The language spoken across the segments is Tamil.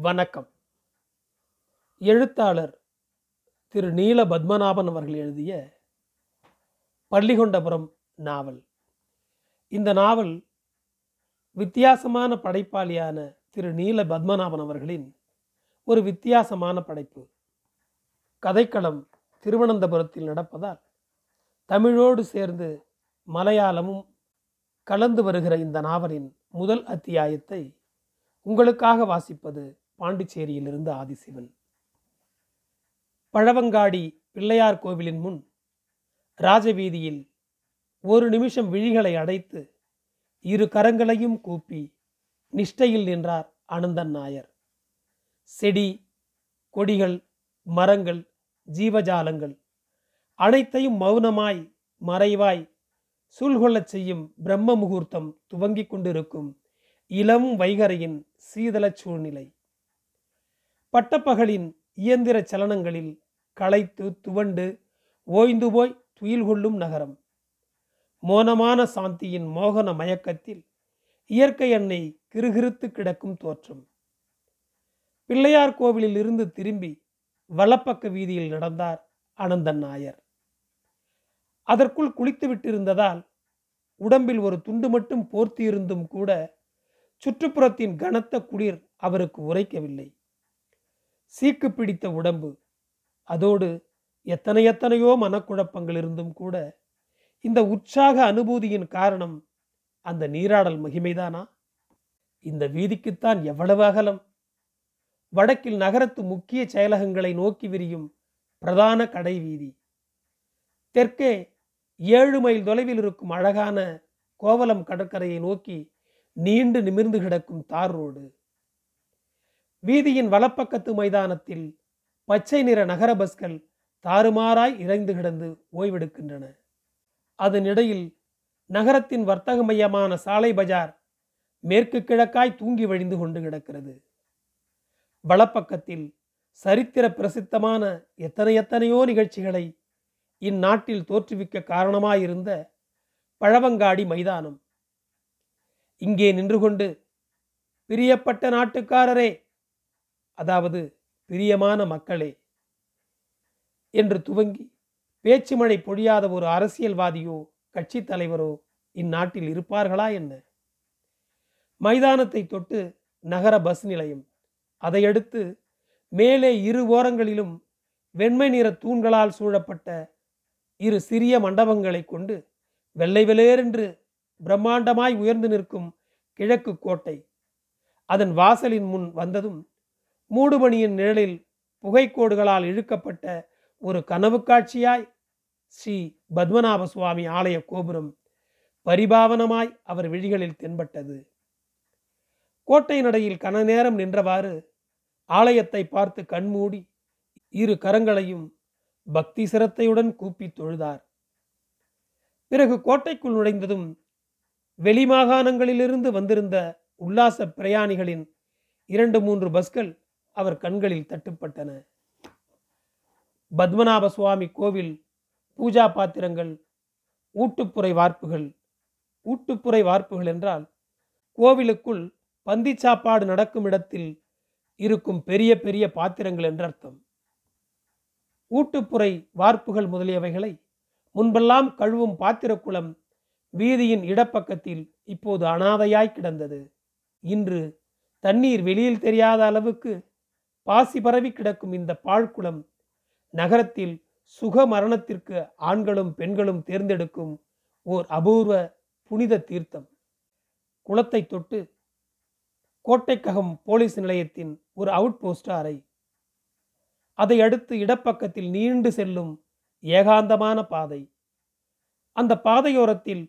வணக்கம். எழுத்தாளர் திரு நீல பத்மநாபன் அவர்கள் எழுதிய பள்ளிகொண்டபுரம் நாவல். இந்த நாவல் வித்தியாசமான படைப்பாளியான திரு நீல பத்மநாபன் அவர்களின் ஒரு வித்தியாசமான படைப்பு. கதைக்களம் திருவனந்தபுரத்தில் நடப்பதால் தமிழோடு சேர்ந்து மலையாளமும் கலந்து வருகிற இந்த நாவலின் முதல் அத்தியாயத்தை உங்களுக்காக வாசிப்பது பாண்டிச்சேரியிலிருந்து ஆதிசிவன். பழவங்காடி பிள்ளையார் கோவிலின் முன் ராஜவீதியில் ஒரு நிமிஷம் விழிகளை அடைத்து இரு கரங்களையும் கூப்பி நிஷ்டையில் நின்றார் அனந்தன் நாயர். செடி கொடிகள் மரங்கள் ஜீவஜாலங்கள் அனைத்தையும் மௌனமாய் மறைவாய் சூழ்கொள்ளச் செய்யும் பிரம்ம முகூர்த்தம் துவங்கிக் கொண்டிருக்கும் இளம் வைகரையின் சீதளச் சூழ்நிலை. பட்டப்பகலின் இயந்திர சலனங்களில் களைத்து துவண்டு ஓய்ந்து போய் துயில் கொள்ளும் நகரம். மோனமான சாந்தியின் மோகன மயக்கத்தில் இயற்கை எண்ணெய் கிருகிருத்து கிடக்கும் தோற்றம். பிள்ளையார் கோவிலில் இருந்து திரும்பி வலப்பக்க வீதியில் நடந்தார் அனந்தன் நாயர். அதற்குள் குளித்து விட்டிருந்ததால் உடம்பில் ஒரு துண்டு மட்டும் போர்த்தியிருந்தும் கூட சுற்றுப்புறத்தின் கனத்த குளிர் அவருக்கு உரைக்கவில்லை. சீக்கு பிடித்த உடம்பு. அதோடு எத்தனை எத்தனையோ மனக்குழப்பங்கள் இருந்தும் கூட இந்த உற்சாக அனுபூதியின் காரணம் அந்த நீராடல் மகிமைதானா? இந்த வீதிக்குத்தான் எவ்வளவு அகலம்? வடக்கில் நகரத்து முக்கிய செயலகங்களை நோக்கி விரியும் பிரதான கடை வீதி. தெற்கே ஏழு மைல் தொலைவில் இருக்கும் அழகான கோவலம் கடற்கரையை நோக்கி நீண்டு நிமிர்ந்து கிடக்கும் தார் ரோடு. வீதியின் வலப்பக்கத்து மைதானத்தில் பச்சை நிற நகர பஸ்கள் தாறுமாறாய் இறைந்து கிடந்து ஓய்வெடுக்கின்றன. அதனிடையில் நகரத்தின் வர்த்தக மையமான சாலை பஜார் மேற்கு கிழக்காய் தூங்கி வழிந்து கொண்டு கிடக்கிறது. வலப்பக்கத்தில் சரித்திர பிரசித்தமான எத்தனை எத்தனையோ நிகழ்ச்சிகளை இந்நாட்டில் தோற்றுவிக்க காரணமாயிருந்த பழவங்காடி மைதானம். இங்கே நின்று கொண்டு பிரியப்பட்ட நாட்டுக்காரரே அதாவது பிரியமான மக்களே என்று துவங்கி பேச்சு மழை பொழியாத ஒரு அரசியல்வாதியோ கட்சி தலைவரோ இந்நாட்டில் இருப்பார்களா என்ன? மைதானத்தை தொட்டு நகர பஸ் நிலையம். அதையடுத்து மேலே இரு ஓரங்களிலும் வெண்மை நிற தூண்களால் சூழப்பட்ட இரு சிறிய மண்டபங்களை கொண்டு வெள்ளை வெளேரென்று பிரம்மாண்டமாய் உயர்ந்து நிற்கும் கிழக்கு கோட்டை. அதன் வாசலின் முன் வந்ததும் மூடுபணியின் நிழலில் புகைக்கோடுகளால் இழுக்கப்பட்ட ஒரு கனவு காட்சியாய் ஸ்ரீ பத்மநாப சுவாமி ஆலய கோபுரம் பரிபாவனமாய் அவர் விழிகளில் தென்பட்டது. கோட்டை நடையில் கன நேரம் நின்றவாறு ஆலயத்தை பார்த்து கண்மூடி இரு கரங்களையும் பக்தி சிரத்தையுடன் கூப்பி தொழுதார். பிறகு கோட்டைக்குள் நுழைந்ததும் வெளிமாகாணங்களிலிருந்து வந்திருந்த உல்லாச பிரயாணிகளின் இரண்டு மூன்று பஸ்கள் அவர் கண்களில் தட்டுப்பட்டன. பத்மநாப சுவாமி கோவில் பூஜா பாத்திரங்கள் ஊட்டுப்புறை வார்ப்புகள். ஊட்டுப்புறை வார்ப்புகள் என்றால் கோவிலுக்குள் பந்தி சாப்பாடு நடக்கும் இடத்தில் இருக்கும் பெரிய பெரிய பாத்திரங்கள் என்றர்த்தம் ஊட்டுப்புறை வார்ப்புகள் முதலியவைகளை முன்பெல்லாம் கழுவும் பாத்திரக்குளம் வீதியின் இடப்பக்கத்தில் இப்போது அனாதையாய் கிடந்தது. இன்று தண்ணீர் வெளியில் தெரியாத அளவுக்கு பாசி பரவி கிடக்கும் இந்த பாழ்குளம் நகரத்தில் சுக மரணத்திற்கு ஆண்களும் பெண்களும் தேர்ந்தெடுக்கும் ஓர் அபூர்வ புனித தீர்த்தம். குளத்தை தொட்டு கோட்டைக்ககம் போலீஸ் நிலையத்தின் ஒரு அவுட் போஸ்ட் அறை அதை அடுத்து இடப்பக்கத்தில் நீண்டு செல்லும் ஏகாந்தமான பாதை. அந்த பாதையோரத்தில்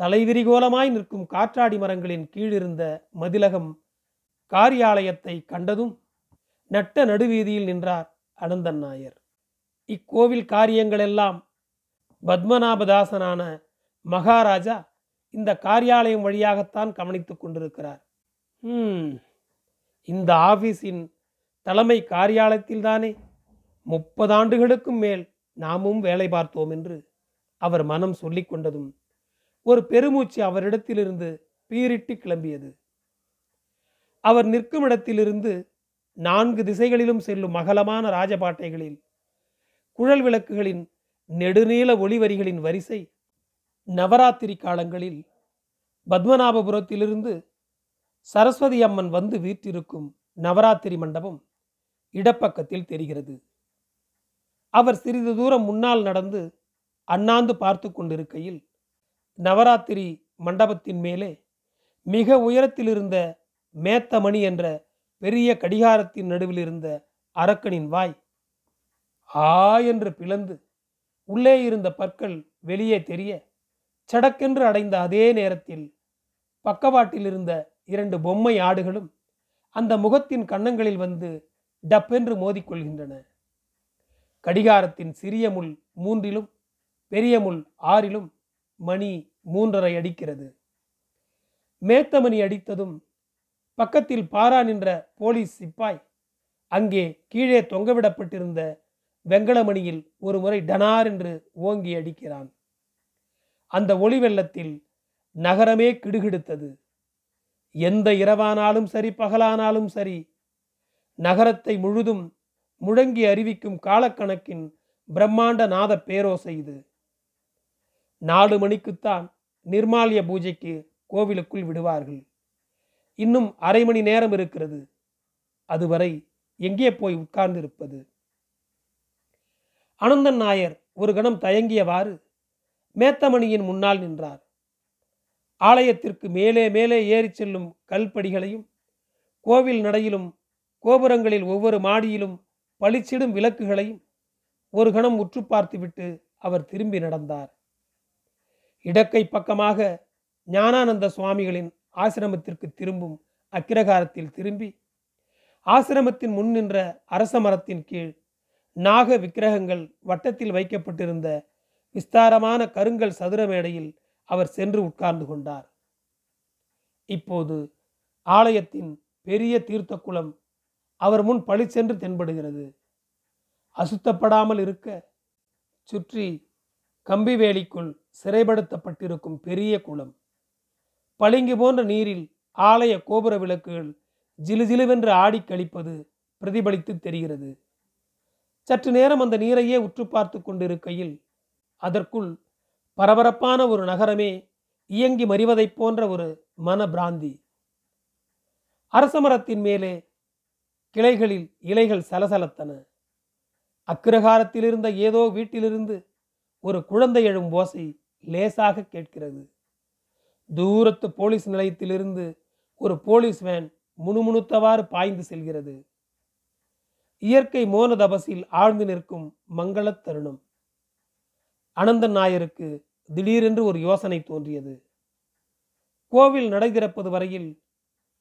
தலைவிரிகோலமாய் நிற்கும் காற்றாடி மரங்களின் கீழிருந்த மதிலகம் காரியாலயத்தை கண்டதும் நட்ட நடுவீதியில் நின்றார் அனந்தன் நாயர். இக்கோவில் காரியங்களெல்லாம் பத்மநாபதாசனான மகாராஜா இந்த காரியாலயம் வழியாகத்தான் கவனித்துக் கொண்டிருக்கிறார். இந்த ஆபீஸின் தலைமை காரியாலயத்தில்தானே முப்பது ஆண்டுகளுக்கும் மேல் நாமும் வேலை பார்த்தோம் என்று அவர் மனம் சொல்லிக் கொண்டதும் ஒரு பெருமூச்சு அவரிடத்திலிருந்து பீரிட்டு கிளம்பியது. அவர் நிற்கும் இடத்திலிருந்து நான்கு திசைகளிலும் செல்லும் அகலமான ராஜபாட்டைகளில் குழல் விளக்குகளின் நெடுநீள ஒளிவரிகளின் வரிசை நவராத்திரி காலங்களில் பத்மநாபபுரத்திலிருந்து சரஸ்வதி அம்மன் வந்து வீற்றிருக்கும் நவராத்திரி மண்டபம் இடப்பக்கத்தில் தெரிகிறது. அவர் சிறிது தூரம் முன்னால் நடந்து அண்ணாந்து பார்த்து கொண்டிருக்கையில் நவராத்திரி மண்டபத்தின் மேலே மிக உயரத்திலிருந்த மேத்தமணி என்ற பெரிய கடிகாரத்தின் நடுவில் இருந்த அரக்கனின் வாய் ஆ என்று பிளந்து உள்ளே இருந்த பற்கள் வெளியே தெரிய சடக்கென்று அடைந்த அதே நேரத்தில் பக்கவாட்டில் இருந்த இரண்டு பொம்மை ஆடுகளும் அந்த முகத்தின் கன்னங்களில் வந்து டப்பென்று மோதிக்கொள்கின்றன. கடிகாரத்தின் சிறிய முள் மூன்றிலும் பெரிய முள் ஆறிலும் மணி மூன்றரை அடிக்கிறது. மேத்தமணி அடித்ததும் பக்கத்தில் பாரா நின்ற போலீஸ் சிப்பாய். அங்கே கீழே தொங்கவிடப்பட்டிருந்த வெங்கலமணியில் ஒரு முறை டனார் என்று ஓங்கி அடிக்கிறான். அந்த ஒளி வெள்ளத்தில் நகரமே கிடுகிடுத்தது. எந்த இரவானாலும் சரி பகலானாலும் சரி நகரத்தை முழுதும் முழங்கி அறிவிக்கும் காலக்கணக்கின் பிரம்மாண்ட நாத பேரோசை இது. நாலு மணிக்குத்தான் நிர்மாலிய பூஜைக்கு கோவிலுக்குள் விடுவார்கள். இன்னும் அரை மணி நேரம் இருக்கிறது. அதுவரை எங்கே போய் உட்கார்ந்திருப்பது? அனந்தன் நாயர் ஒரு கணம் தயங்கியவாறு மேத்தமணியின் முன்னால் நின்றார். ஆலயத்திற்கு மேலே மேலே ஏறிச் செல்லும் கல்படிகளையும் கோவில் நடையிலும் கோபுரங்களில் ஒவ்வொரு மாடியிலும் பளிச்சிடும் விளக்குகளையும் ஒரு கணம் உற்று பார்த்துவிட்டு அவர் திரும்பி நடந்தார். இடக்கை பக்கமாக ஞானானந்த சுவாமிகளின் ஆசிரமத்திற்கு திரும்பும் அக்கிரகாரத்தில் திரும்பி ஆசிரமத்தின் முன் நின்ற அரச மரத்தின் கீழ் நாக விக்கிரகங்கள் வட்டத்தில் வைக்கப்பட்டிருந்த விஸ்தாரமான கருங்கல் சதுர மேடையில் அவர் சென்று உட்கார்ந்து கொண்டார். இப்போது ஆலயத்தின் பெரிய தீர்த்த குளம் அவர் முன் பளிச்சென்று தென்படுகிறது. அசுத்தப்படாமல் இருக்க சுற்றி கம்பி வேலிக்குள் சிறைப்படுத்தப்பட்டிருக்கும் பெரிய குளம். பளிங்கு போன்ற நீரில் ஆலய கோபுர விளக்குகள் ஜிலுஜிலுவென்று ஆடி கழிப்பது பிரதிபலித்து தெரிகிறது. சற்று நேரம் அந்த நீரையே உற்று பார்த்து கொண்டிருக்கையில் அதற்குள் பரபரப்பான ஒரு நகரமே இயங்கி மறிவதைப் போன்ற ஒரு மன பிராந்தி அரசமரத்தின் மேலே கிளைகளில் இலைகள் சலசலத்தன. அக்கிரகாரத்திலிருந்த ஏதோ வீட்டிலிருந்து ஒரு குழந்தை எழும் ஓசை லேசாக கேட்கிறது. தூரத்து போலீஸ் நிலையத்திலிருந்து ஒரு போலீஸ் வேன் முணுமுணுத்தவாறு பாய்ந்து செல்கிறது. இயற்கை மோன தபசில் ஆழ்ந்து நிற்கும் மங்களத் தருணம். அனந்தன் நாயருக்கு திடீரென்று ஒரு யோசனை தோன்றியது. கோவில் நடை திறப்பது வரையில்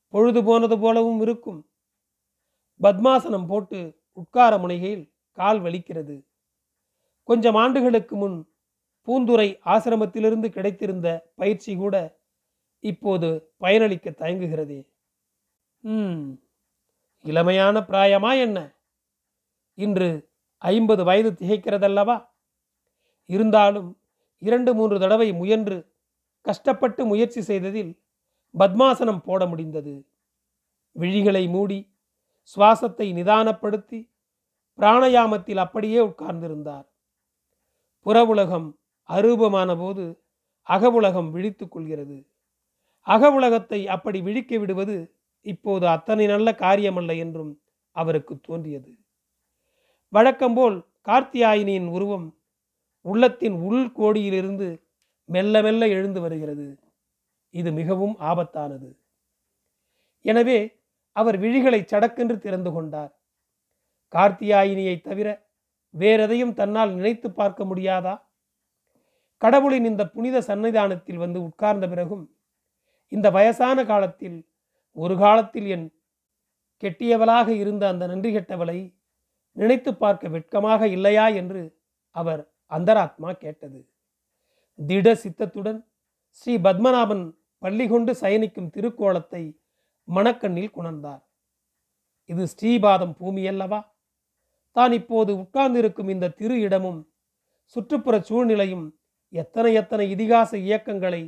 பொழுது போனது போலவும் இருக்கும். பத்மாசனம் போட்டு உட்கார முனைகையில் கால் வலிக்கிறது. கொஞ்சம் ஆண்டுகளுக்கு முன் பூந்துரை ஆசிரமத்திலிருந்து கிடைத்திருந்த பயிற்சி கூட இப்போது பயனளிக்க தயங்குகிறதே. ம் இளமையான பிராயமா என்ன? இன்று ஐம்பது வயது திகைக்கிறதல்லவா? இருந்தாலும் இரண்டு மூன்று தடவை முயன்று கஷ்டப்பட்டு முயற்சி செய்ததில் பத்மாசனம் போட முடிந்தது. விழிகளை மூடி சுவாசத்தை நிதானப்படுத்தி பிராணயாமத்தில் அப்படியே உட்கார்ந்திருந்தார். புற உலகம் அரூபமான போது அகவுலகம் விழித்து கொள்கிறது. அக உலகத்தை அப்படி விழிக்க விடுவது இப்போது அத்தனை நல்ல காரியமல்ல என்றும் அவருக்கு தோன்றியது. வழக்கம்போல் கார்த்தியாயினியின் உருவம் உள்ளத்தின் உள் கோடியிலிருந்து மெல்ல மெல்ல எழுந்து வருகிறது. இது மிகவும் ஆபத்தானது. எனவே அவர் விழிகளை சடக்கென்று திறந்து கொண்டார். கார்த்தியாயினியை தவிர வேறெதையும் தன்னால் நினைத்து பார்க்க முடியாதா? கடவுளின் இந்த புனித சன்னிதானத்தில் வந்து உட்கார்ந்த பிறகும் இந்த வயசான காலத்தில் ஒரு காலத்தில் என் கெட்டியவளாக இருந்த அந்த நன்றி கெட்டவளை நினைத்து பார்க்க வெட்கமாக இல்லையா என்று அவர் அந்தராத்மா கேட்டது. திட சித்தத்துடன் ஸ்ரீ பத்மநாபன் பள்ளி கொண்டு சயனிக்கும் திருக்கோலத்தை மணக்கண்ணில் குணர்ந்தார் இது ஸ்ரீபாதம் பூமி அல்லவா தான் இப்போது உட்கார்ந்திருக்கும் இந்த திரு இடமும் சுற்றுப்புற சூழ்நிலையும் எத்தனை எத்தனை இதிகாச இயக்கங்களை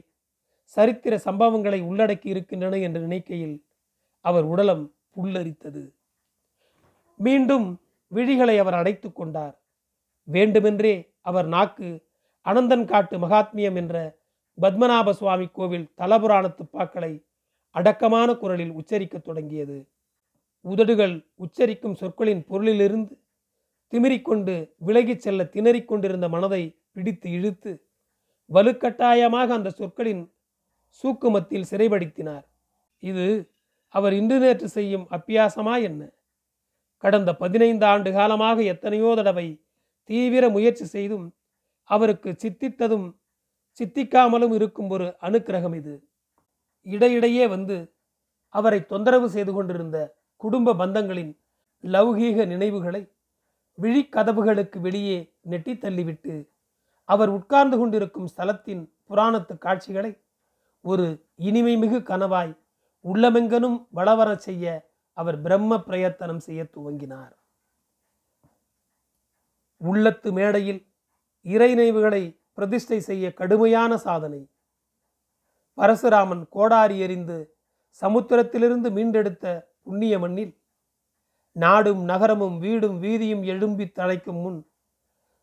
சரித்திர சம்பவங்களை உள்ளடக்கி இருக்கின்றன என்று நினைக்கையில் அவர் உடலம் புல்லரித்தது. மீண்டும் விழிகளை அவர் அடைத்து கொண்டார். வேண்டுமென்றே அவர் நாக்கு அனந்தன் காட்டு மகாத்மியம் என்ற பத்மநாப சுவாமி கோவில் தலபுராண துப்பாக்களை அடக்கமான குரலில் உச்சரிக்கத் தொடங்கியது. உதடுகள் உச்சரிக்கும் சொற்களின் பொருளிலிருந்து திமிரிக்கொண்டு விலகிச் செல்ல திணறிக் கொண்டிருந்த மனதை பிடித்து இழுத்து வலுக்கட்டாயமாக அந்த சொற்களின் சூக்குமத்தில் சிறைப்படுத்தினார். இது அவர் இன்று நேற்று செய்யும் அப்பியாசமா என்ன? கடந்த பதினைந்து ஆண்டு காலமாக எத்தனையோ தடவை தீவிர முயற்சி செய்தும் அவருக்கு சித்தித்ததும் சித்திக்காமலும் இருக்கும் ஒரு அனுக்கிரகம் இது. இடையிடையே வந்து அவரை தொந்தரவு செய்து கொண்டிருந்த குடும்ப பந்தங்களின் லௌகீக நினைவுகளை விழிக்கதவுகளுக்கு வெளியே நெட்டி தள்ளிவிட்டு அவர் உட்கார்ந்து கொண்டிருக்கும் ஸ்தலத்தின் புராணத்து காட்சிகளை ஒரு இனிமை மிகு கனவாய் உள்ளமெங்கனும் வளவரச் செய்ய அவர் பிரம்ம பிரயத்தனம் செய்ய துவங்கினார். உள்ளத்து மேடையில் இறைநினைவுகளை பிரதிஷ்டை செய்ய கடுமையான சாதனை. பரசுராமன் கோடாரி எறிந்து சமுத்திரத்திலிருந்து மீண்டெடுத்த புண்ணிய மண்ணில் நாடும் நகரமும் வீடும் வீதியும் எழும்பி தழைக்கும் முன்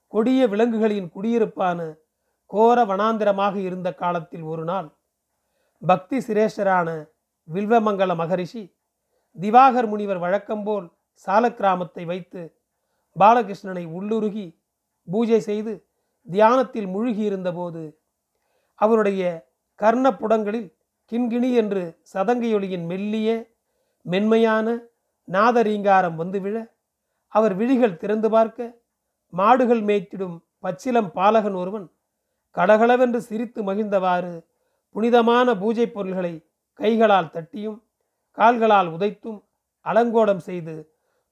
கொடிய விலங்குகளின் குடியிருப்பான கோர வனாந்திரமாக இருந்த காலத்தில் ஒரு நாள் பக்தி சிரேஷ்டரான வில்வமங்கல மகரிஷி திவாகர் முனிவர் வழக்கம்போல் சாலக்கிராமத்தை வைத்து பாலகிருஷ்ணனை உள்ளுருகி பூஜை செய்து தியானத்தில் மூழ்கியிருந்தபோது அவருடைய கர்ணப்புடங்களில் கிண்கிணி என்று சதங்கையொலியின் மெல்லிய மென்மையான நாதரீங்காரம் வந்து விழ அவர் விழிகள் திறந்து பார்க்க மாடுகள் மேய்த்திடும் பச்சிலம் பாலகன் ஒருவன் கடகளவென்று சிரித்து மகிழ்ந்தவாறு புனிதமான பூஜை பொருள்களை கைகளால் தட்டியும் கால்களால் உதைத்தும் அலங்கோடம் செய்து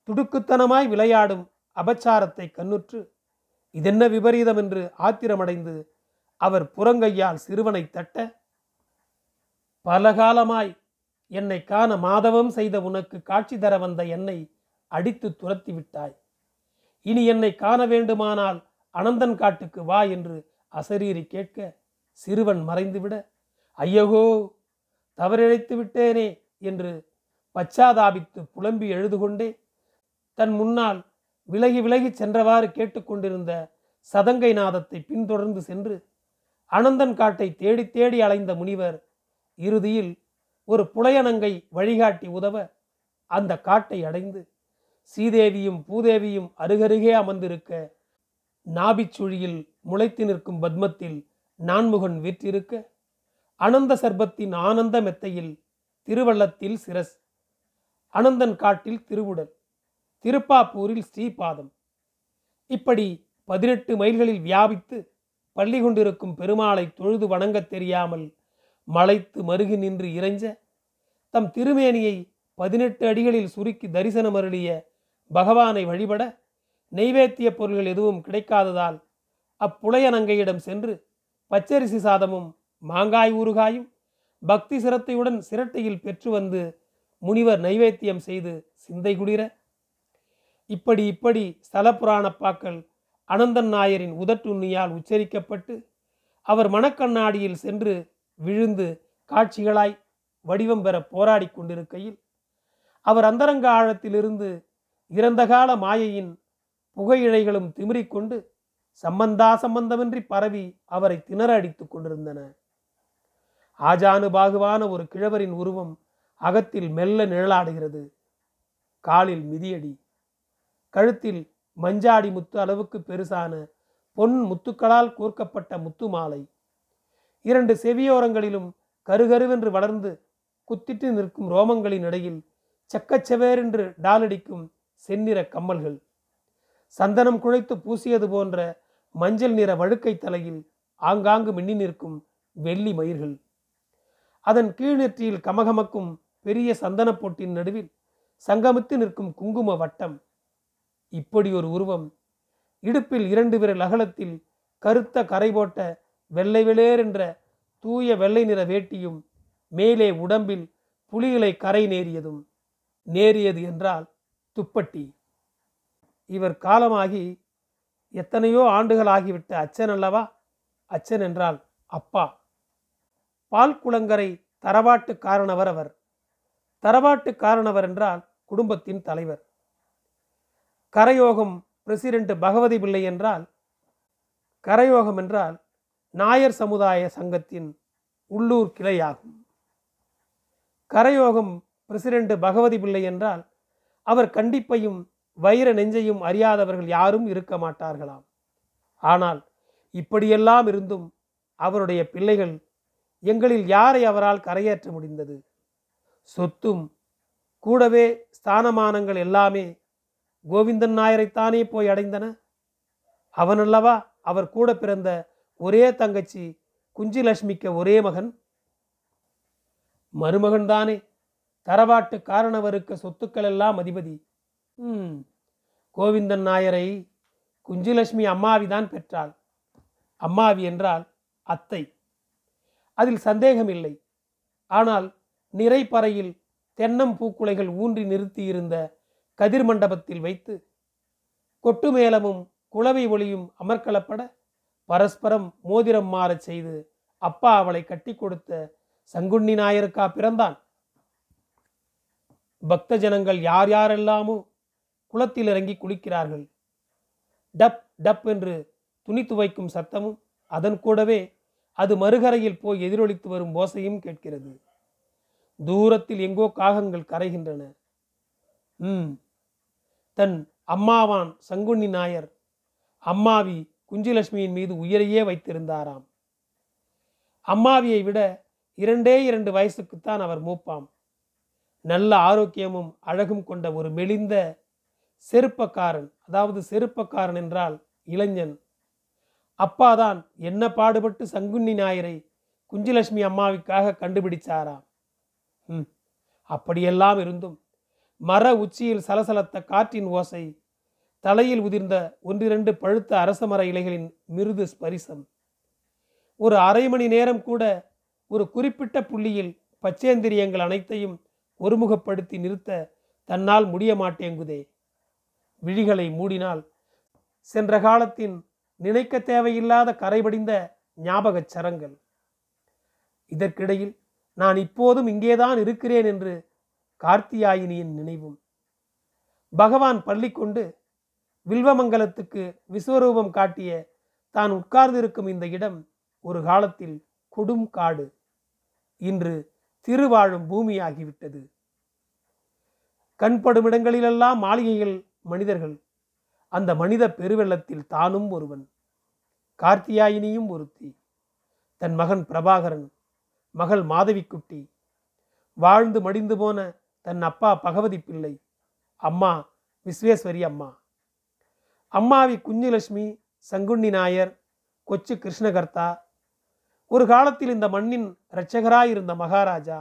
துடுக்குத்தனமாய் விளையாடும் அபச்சாரத்தை கண்ணுற்று இதென்ன விபரீதம்? என்று ஆத்திரமடைந்து அவர் புறங்கையால் சிறுவனை தட்ட பலகாலமாய் என்னை காண மாதவம் செய்த உனக்கு காட்சி தர வந்த என்னை அடித்து துரத்தி விட்டாய். இனி என்னை காண வேண்டுமானால் அனந்தன் காட்டுக்கு வா என்று அசரீரி கேட்க சிறுவன் மறைந்துவிட ஐயகோ தவறிழைத்து விட்டேனே என்று பச்சாதாபித்து புலம்பி எழுதுகொண்டே தன் முன்னால் விலகி விலகி சென்றவாறு கேட்டுக்கொண்டிருந்த சதங்கை நாதத்தை பின்தொடர்ந்து சென்று அனந்தன் காட்டை தேடி தேடி அலைந்த முனிவர் இறுதியில் ஒரு புலையனங்கை வழிகாட்டி உதவ அந்த காட்டை அடைந்து சீதேவியும் பூதேவியும் அருகருகே அமர்ந்திருக்க நாபிச்சுழியில் முளைத்து நிற்கும் பத்மத்தில் நான்முகன் வீற்றிருக்க அனந்த சர்பத்தின் ஆனந்த மெத்தையில் திருவள்ளத்தில் சிரஸ் அனந்தன் காட்டில் திருவுடல் திருப்பாப்பூரில் ஸ்ரீபாதம். இப்படி பதினெட்டு மைல்களில் வியாபித்து பள்ளி கொண்டிருக்கும் பெருமாளை தொழுது வணங்கத் தெரியாமல் மலைத்து மருகி நின்று இறைஞ்ச தம் திருமேனியை பதினெட்டு அடிகளில் சுருக்கி தரிசனம் அருளிய பகவானை வழிபட நெய்வேத்திய பொருள்கள் எதுவும் கிடைக்காததால் அப்புளையனங்கையிடம் சென்று பச்சரிசி சாதமும் மாங்காய் ஊறுகாயும் பக்தி சிரத்தையுடன் சிரட்டையில் பெற்று வந்து முனிவர் நைவேத்தியம் செய்து சிந்தை குளிர. இப்படி இப்படி ஸ்தல புராணப்பாக்கள் அனந்தன் நாயரின் உதட்டுண்ணியால் உச்சரிக்கப்பட்டு அவர் மனக்கண்ணாடியில் சென்று விழுந்து காட்சிகளாய் வடிவம் பெற போராடி கொண்டிருக்கையில் அவர் அந்தரங்க ஆழத்திலிருந்து இறந்தகால மாயையின் புகையிழைகளும் திமிரிக்கொண்டு சம்பந்தா சம்பந்தமின்றி பரவி அவரை திணற அடித்துக் கொண்டிருந்தன. ஆஜானு பாகுவான ஒரு கிழவரின் உருவம் அகத்தில் மெல்ல நிழலாடுகிறது. காலில் மிதியடி. கழுத்தில் மஞ்சாடி முத்து அளவுக்கு பெருசான பொன் முத்துக்களால் கூர்க்கப்பட்ட முத்து மாலை. இரண்டு செவியோரங்களிலும் கருகருவென்று வளர்ந்து குத்திட்டு நிற்கும் ரோமங்களின் இடையில் செக்கச்செவேரென்று டாலடிக்கும் செந்நிற கம்மல்கள். சந்தனம் குழைத்து பூசியது போன்ற மஞ்சள் நிற வழுக்கை தலையில் ஆங்காங்கு மின்னி நிற்கும் வெள்ளி மயிர்கள். அதன் கீழ்நெற்றியில் கமகமக்கும் பெரிய சந்தன பொட்டின் நடுவில் சங்கமித்து நிற்கும் குங்கும வட்டம். இப்படி ஒரு உருவம் இடுப்பில் இரண்டு விரல் அகலத்தில் கருத்த கரை போட்ட வெள்ளை வெளியேர் என்ற தூய வெள்ளை நிற வேட்டியும் மேலே உடம்பில் புலிகளை கரை நேரியதும். நேரியது என்றால் துப்பட்டி. இவர் காலமாகி எத்தனையோ ஆண்டுகள் ஆகிவிட்ட அச்சன் அல்லவா? அச்சன் என்றால் அப்பா. பால் குளங்கரை தரவாட்டு காரணவர் அவர். தரவாட்டு காரணவர் என்றால் குடும்பத்தின் தலைவர். கரயோகம் பிரசிடென்ட் பகவதி பிள்ளை என்றால் கரயோகம் என்றால் நாயர் சமுதாய சங்கத்தின் உள்ளூர் கிளையாகும். கரயோகம் பிரசிடென்ட் பகவதி பிள்ளை என்றால் அவர் கண்டிப்பையும் வைர நெஞ்சையும் அறியாதவர்கள் யாரும் இருக்க மாட்டார்களாம். ஆனால் இப்படியெல்லாம் இருந்தும் அவருடைய பிள்ளைகள் எங்களில் யாரை அவரால் கரையேற்ற முடிந்தது? சொத்தும் கூடவே ஸ்தானமானங்கள் எல்லாமே கோவிந்தன் நாயரைத்தானே போய் அடைந்தன? அவனல்லவா அவர் கூட பிறந்த ஒரே தங்கச்சி குஞ்சிலட்சுமிக்க ஒரே மகன்? மருமகன்தானே தரவாட்டு காரணவருக்கு சொத்துக்கள் எல்லாம் அதிபதி. ம் கோவிந்தன் நாயரை குஞ்சிலட்சுமி அம்மாவிதான் பெற்றாள். அம்மாவி என்றால் அத்தை. அதில் சந்தேகமில்லை. ஆனால் நிறைப்பறையில் தென்னம் பூக்குலைகள் ஊன்றி நிறுத்தியிருந்த கதிர் மண்டபத்தில் வைத்து கொட்டு மேளமும் குளவை ஒளியும் அமர்க்களப்பட பரஸ்பரம் மோதிரம் மாறச் செய்து அப்பா அவளை கட்டி கொடுத்த சங்குண்ணி நாயருக்கா பிறந்தான்? பக்த ஜனங்கள் யார் யாரெல்லாமோ குளத்தில் இறங்கி குளிக்கிறார்கள். டப் டப் என்று துணி துவைக்கும் சத்தமும் அதன் கூடவே அது மறுகரையில் போய் எதிரொலித்து வரும் ஓசையும் கேட்கிறது. தூரத்தில் எங்கோ காகங்கள் கரைகின்றன. ம் தன் அம்மாவான் சங்குண்ணி நாயர் அம்மாவி குஞ்சிலட்சுமியின் மீது உயிரையே வைத்திருந்தாராம். அம்மாவியை விட இரண்டே இரண்டு வயசுக்குத்தான் அவர் மூப்பாம். நல்ல ஆரோக்கியமும் அழகும் கொண்ட ஒரு மெலிந்த செருப்பக்காரன் அதாவது செருப்பக்காரன் என்றால் இளைஞன். அப்பா தான் என்ன பாடுபட்டு சங்குன்னி நாயரை குஞ்சலட்சுமி அம்மாவுக்காக கண்டுபிடிச்சாராம் ம் அப்படியெல்லாம் இருந்தும் மர உச்சியில் சலசலத்த காற்றின் ஓசை தலையில் உதிர்ந்த ஒன்றிரண்டு பழுத்த அரசமர இலைகளின் மிருது ஸ்பரிசம். ஒரு அரை மணி நேரம் கூட ஒரு குறிப்பிட்ட புள்ளியில் பச்சேந்திரியங்கள் அனைத்தையும் ஒருமுகப்படுத்தி நிறுத்த தன்னால் முடிய மாட்டேங்குதே விழிகளை மூடினால் சென்ற காலத்தின் நினைக்க தேவையில்லாத கரைபடிந்த ஞாபகச் சரங்கள். இதற்கிடையில் நான் இப்போதும் இங்கேதான் இருக்கிறேன் என்று கார்த்தியாயினியின் நினைவும். பகவான் பள்ளி கொண்டு வில்வமங்கலத்துக்கு விஸ்வரூபம் காட்டிய தான் உட்கார்ந்திருக்கும் இந்த இடம் ஒரு காலத்தில் கொடும் காடு. இன்று திருவாழும் பூமியாகிவிட்டது. கண்படும் இடங்களிலெல்லாம் மாளிகைகள் மனிதர்கள் அந்த மனித பெருவெள்ளத்தில் தானும் ஒருவன். கார்த்தியாயினியும் ஒருத்தி தன் மகன் பிரபாகரன் மகள் மாதவிக்குட்டி. வாழ்ந்து மடிந்து போன தன் அப்பா பகவதி பிள்ளை அம்மா விஸ்வேஸ்வரி அம்மா. அம்மாவி குஞ்சுலட்சுமி சங்குண்ணி நாயர் கொச்சு கிருஷ்ணகர்த்தா. ஒரு காலத்தில் இந்த மண்ணின் இரட்சகராயிருந்த மகாராஜா.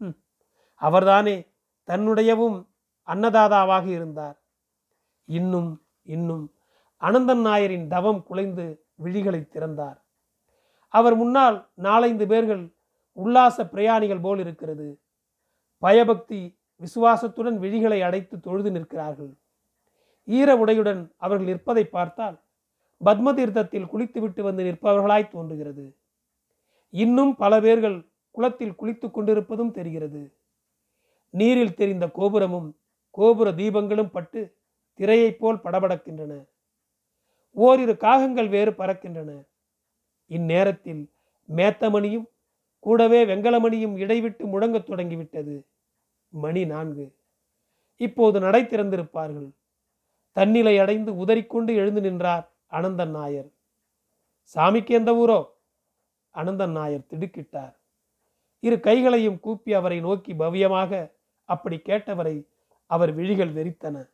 ம், அவர்தானே தன்னுடையவும் அன்னதாதாவாக இருந்தார். இன்னும் இன்னும் அனந்தன் நாயரின் தவம் குலைந்து விழிகளை திறந்தார். அவர் முன்னால் நாலைந்து பேர்கள் உல்லாச பிரயாணிகள் போல் இருக்கிறது. பயபக்தி விசுவாசத்துடன் விழிகளை அடைத்து தொழுது நிற்கிறார்கள். ஈர உடையுடன் அவர்கள் நிற்பதை பார்த்தால் பத்ம தீர்த்தத்தில் குளித்துவிட்டு வந்து நிற்பவர்களாய் தோன்றுகிறது. இன்னும் பல பேர்கள் குளத்தில் குளித்துக் கொண்டிருப்பதும் தெரிகிறது. நீரில் தெரிந்த கோபுரமும் கோபுர தீபங்களும் பட்டு திரையைப் போல் படபடக்கின்றன. ஓரிரு காகங்கள் வேறு பறக்கின்றன. இந்நேரத்தில் மேத்தமணியும் கூடவே வெங்கலமணியும் இடைவிட்டு முழங்கத் தொடங்கிவிட்டது. மணி நான்கு. இப்போது நடை திறந்திருப்பார்கள். தன்னிலை அடைந்து உதறிக்கொண்டு எழுந்து நின்றார் அனந்தன் நாயர். சாமிக்கு எந்த ஊரோ? அனந்தன் நாயர் திடுக்கிட்டார். இரு கைகளையும் கூப்பி அவரை நோக்கி பவ்யமாக அப்படி கேட்டவரை அவர் விழிகள் வெறித்தன.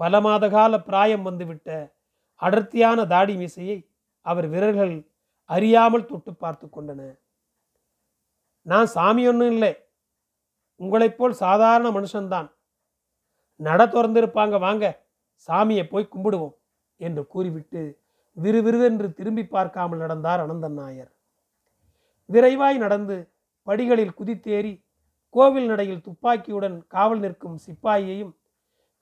பல மாத கால பிராயம் வந்துவிட்ட அடர்த்தியான தாடி மீசையை அவர் விரல்கள் அறியாமல் தொட்டு பார்த்து கொண்டன. நான் சாமி ஒன்றும் இல்லை. உங்களைப் போல் சாதாரண மனுஷன்தான். நட திறந்திருப்பாங்க வாங்க சாமியை போய் கும்பிடுவோம் என்று கூறிவிட்டு விறுவிறுவென்று திரும்பி பார்க்காமல் நடந்தார் அனந்தன் நாயர். விரைவாய் நடந்து படிகளில் குதித்தேறி கோவில் நடையில் துப்பாக்கியுடன் காவல் நிற்கும் சிப்பாயையும்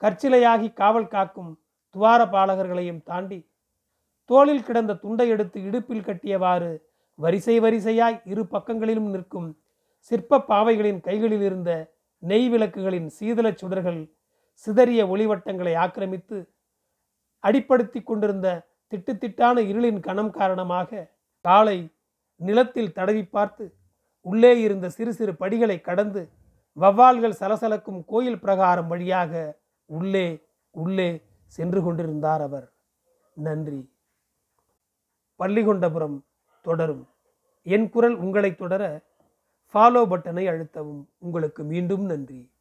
கற்சிலையாகி காவல் காக்கும் துவார பாலகர்களையும் தாண்டி தோளில் கிடந்த துண்டை எடுத்து இடுப்பில் கட்டியவாறு வரிசை வரிசையாய் இரு பக்கங்களிலும் நிற்கும் சிற்ப பாவைகளின் கைகளில் இருந்த நெய் விளக்குகளின் சீதளச் சுடர்கள் சிதறிய ஒளிவட்டங்களை ஆக்கிரமித்து அடிப்படுத்தி கொண்டிருந்த திட்டுத்திட்டான இருளின் கணம் காரணமாக காலை நிலத்தில் தடவி பார்த்து உள்ளே இருந்த சிறு சிறு படிகளை கடந்து வவ்வால்கள் சலசலக்கும் கோயில் பிரகாரம் வழியாக உள்ளே உள்ளே சென்று கொண்டிருந்தார் அவர். நன்றி. பள்ளிகொண்டபுரம் தொடரும். என் குரல் உங்களை தொடர ஃபாலோ பட்டனை அழுத்தவும். உங்களுக்கு மீண்டும் நன்றி.